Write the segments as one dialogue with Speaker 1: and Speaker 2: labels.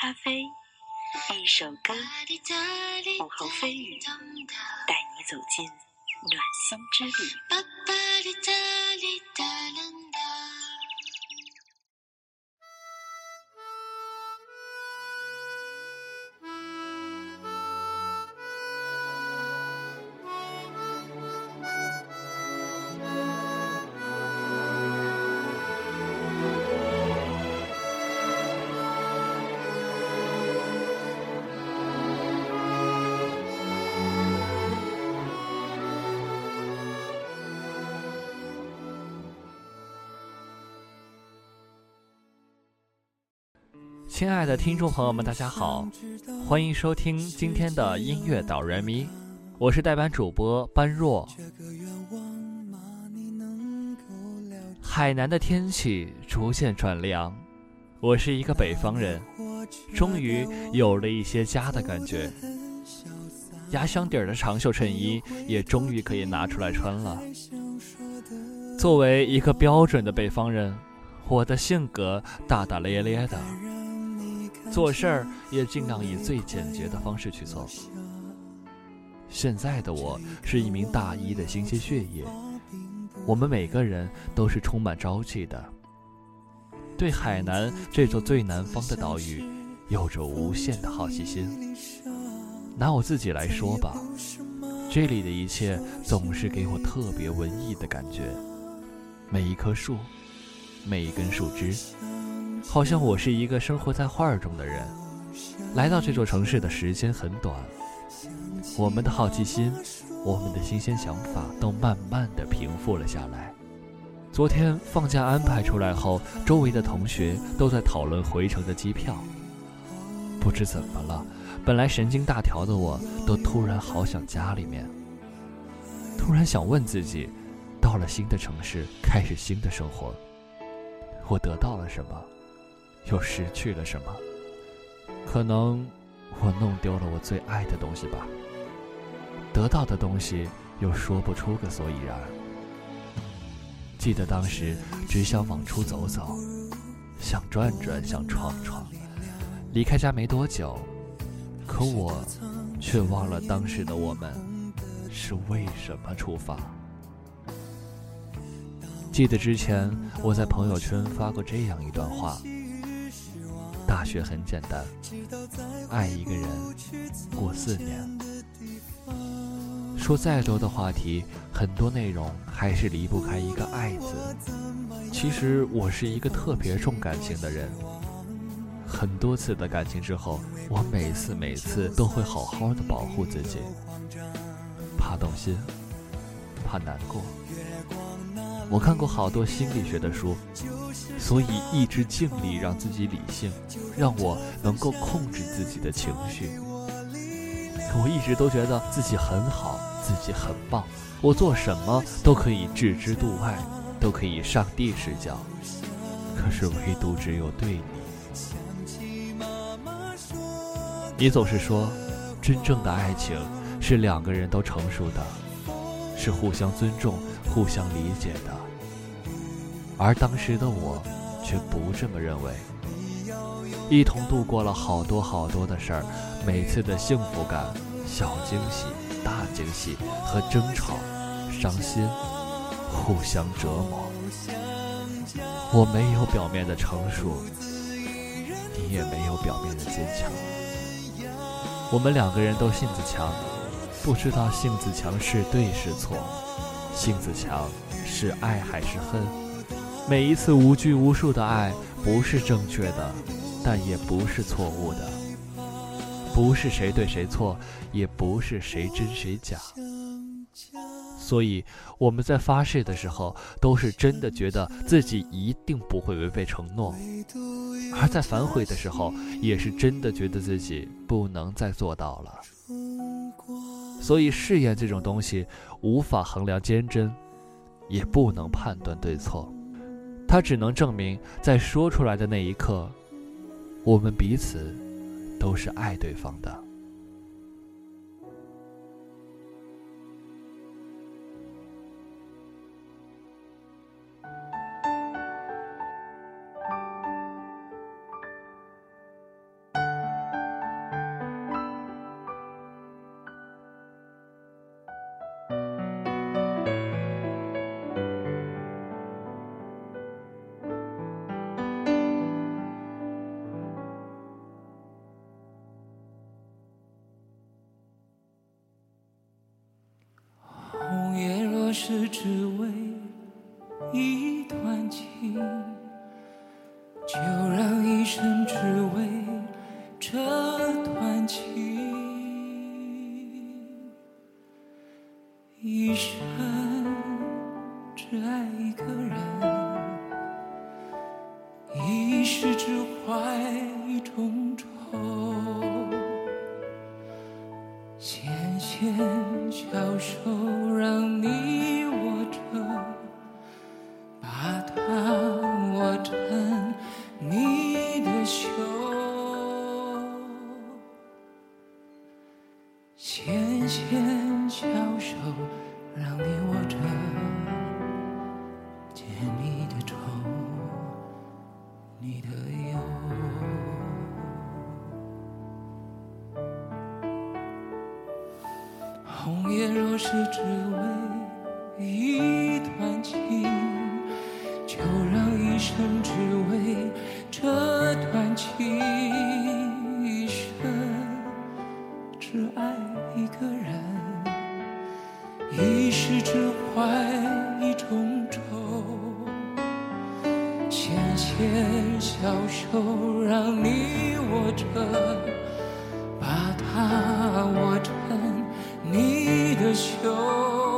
Speaker 1: 咖啡，一首歌，午后飞雨，带你走进暖心之旅。
Speaker 2: 亲爱的听众朋友们，大家好，欢迎收听今天的音乐导人咪，我是代班主播般若。海南的天气逐渐转凉，我是一个北方人，终于有了一些家的感觉。压箱底儿的长袖衬衣也终于可以拿出来穿了。作为一个标准的北方人，我的性格大大咧咧的。做事儿也尽量以最简洁的方式去做。现在的我是一名大一的新鲜血液，我们每个人都是充满朝气的，对海南这座最南方的岛屿有着无限的好奇心。拿我自己来说吧，这里的一切总是给我特别文艺的感觉，每一棵树，每一根树枝。好像我是一个生活在画中的人，来到这座城市的时间很短，我们的好奇心，我们的新鲜想法都慢慢的平复了下来。昨天放假安排出来后，周围的同学都在讨论回程的机票。不知怎么了，本来神经大条的我，都突然好想家里面。突然想问自己，到了新的城市，开始新的生活，我得到了什么？又失去了什么？可能我弄丢了我最爱的东西吧。得到的东西又说不出个所以然。记得当时只想往出走走，想转转，想闯闯。离开家没多久，可我却忘了当时的我们是为什么出发。记得之前我在朋友圈发过这样一段话。大学很简单，爱一个人过四年。说再多的话题，很多内容还是离不开一个“爱”字。其实我是一个特别重感情的人，很多次的感情之后，我每次每次都会好好的保护自己，怕动心，怕难过。我看过好多心理学的书，所以一直尽力让自己理性，让我能够控制自己的情绪。我一直都觉得自己很好，自己很棒，我做什么都可以置之度外，都可以上帝视角。可是唯独只有对你，你总是说，真正的爱情是两个人都成熟的，是互相尊重。互相理解的，而当时的我却不这么认为。一同度过了好多好多的事儿，每次的幸福感、小惊喜、大惊喜和争吵、伤心、互相折磨。我没有表面的成熟，你也没有表面的坚强。我们两个人都性子强，不知道性子强是对是错。性子强是爱还是恨？每一次无拘无束的爱不是正确的，但也不是错误的。不是谁对谁错，也不是谁真谁假。所以我们在发誓的时候，都是真的觉得自己一定不会违背承诺；而在反悔的时候，也是真的觉得自己不能再做到了。所以誓言这种东西，无法衡量坚贞，也不能判断对错，它只能证明在说出来的那一刻，我们彼此都是爱对方的。
Speaker 3: 世只为一段情，就让一生只为这段情，一生只爱一个人，一世只怀一种愁。纤纤是只为一段情，就让一生只为这段情，一生只爱一个人，一世只怀一种愁。纤纤小手让你握着，把它握的袖，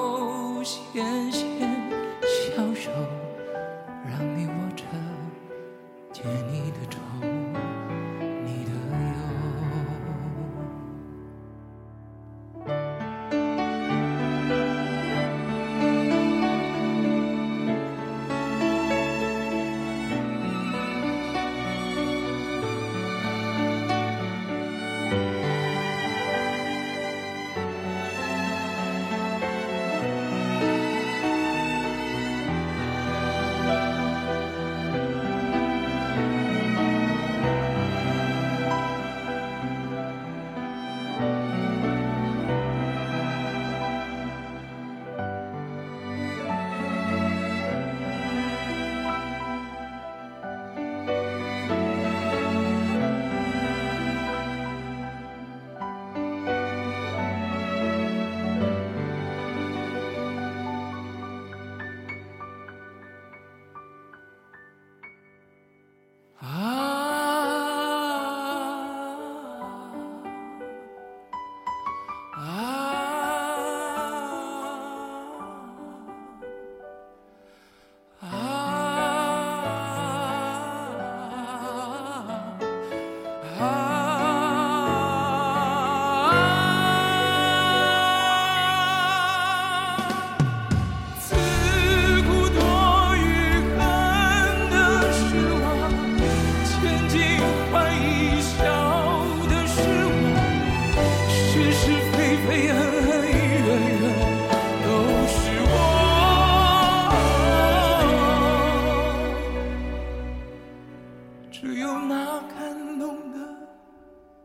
Speaker 3: 只有那感动的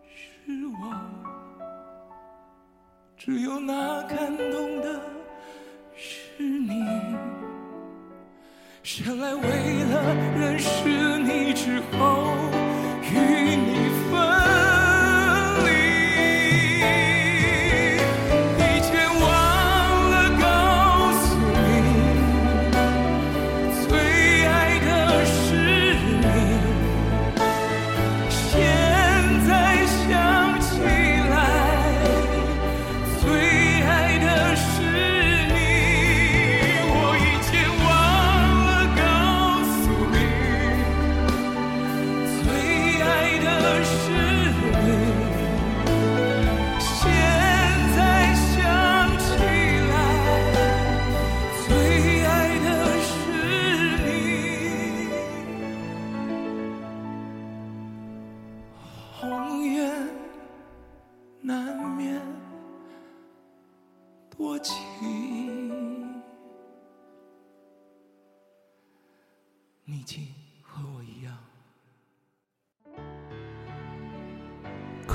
Speaker 3: 是我，只有那感动的是你。生来为了认识你之后，与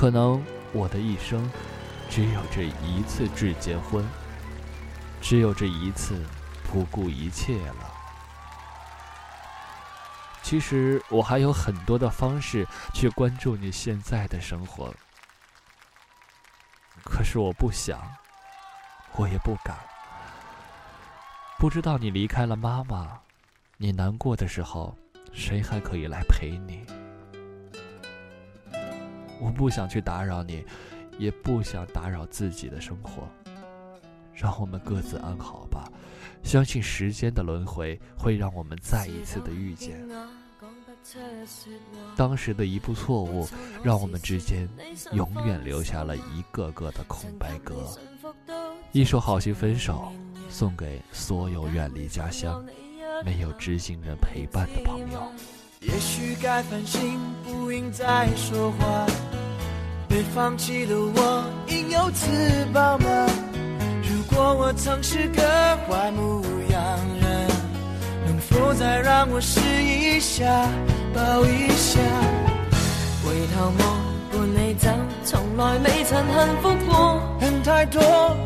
Speaker 2: 可能我的一生只有这一次至结婚，只有这一次不顾一切了。其实我还有很多的方式去关注你现在的生活，可是我不想，我也不敢。不知道你离开了妈妈，你难过的时候，谁还可以来陪你？我不想去打扰你，也不想打扰自己的生活。让我们各自安好吧。相信时间的轮回会让我们再一次的遇见。当时的一步错误，让我们之间永远留下了一个个的空白格。一首《好心分手》送给所有远离家乡、没有知心人陪伴的朋友。
Speaker 4: 也许该反省，不应再说话。被放弃的我，应有自保吗？如果我曾是个坏牧羊人，能否再让我试一下，抱一下？回头望伴你走，从来未曾幸福过。恨太多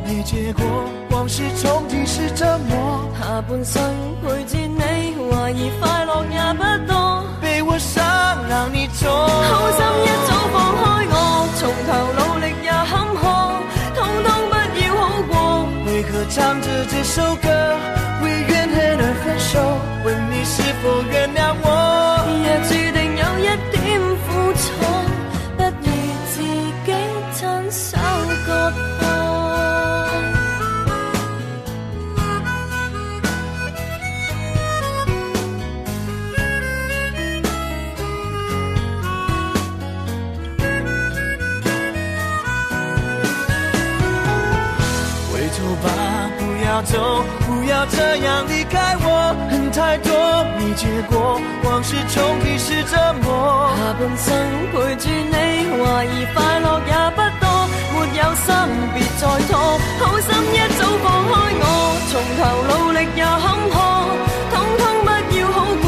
Speaker 4: 没结果，往事重提是折磨。下半生陪住你，怀疑快乐也不多。我想，让你走。好心一早放开我，从头努力也坎坷，通通不要好过。为何唱着这首歌，为怨恨而分手？问你是否原谅？要走，不要这样离开我。恨太多没结果，往事重提是折磨。下半生陪住你，怀疑快乐也不多。没有心别再拖，好心一早放开我，从头努力也坎坷，通通不要好过。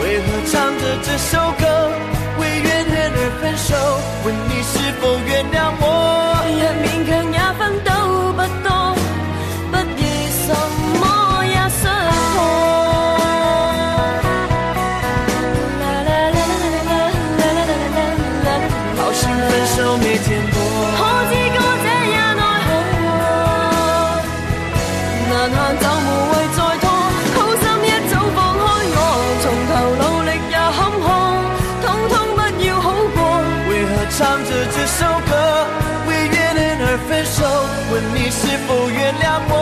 Speaker 4: 为何唱着这首歌，为怨恨而分手？问你是否原谅我？唱着这首歌，为怨恨而分手？问你是否原谅我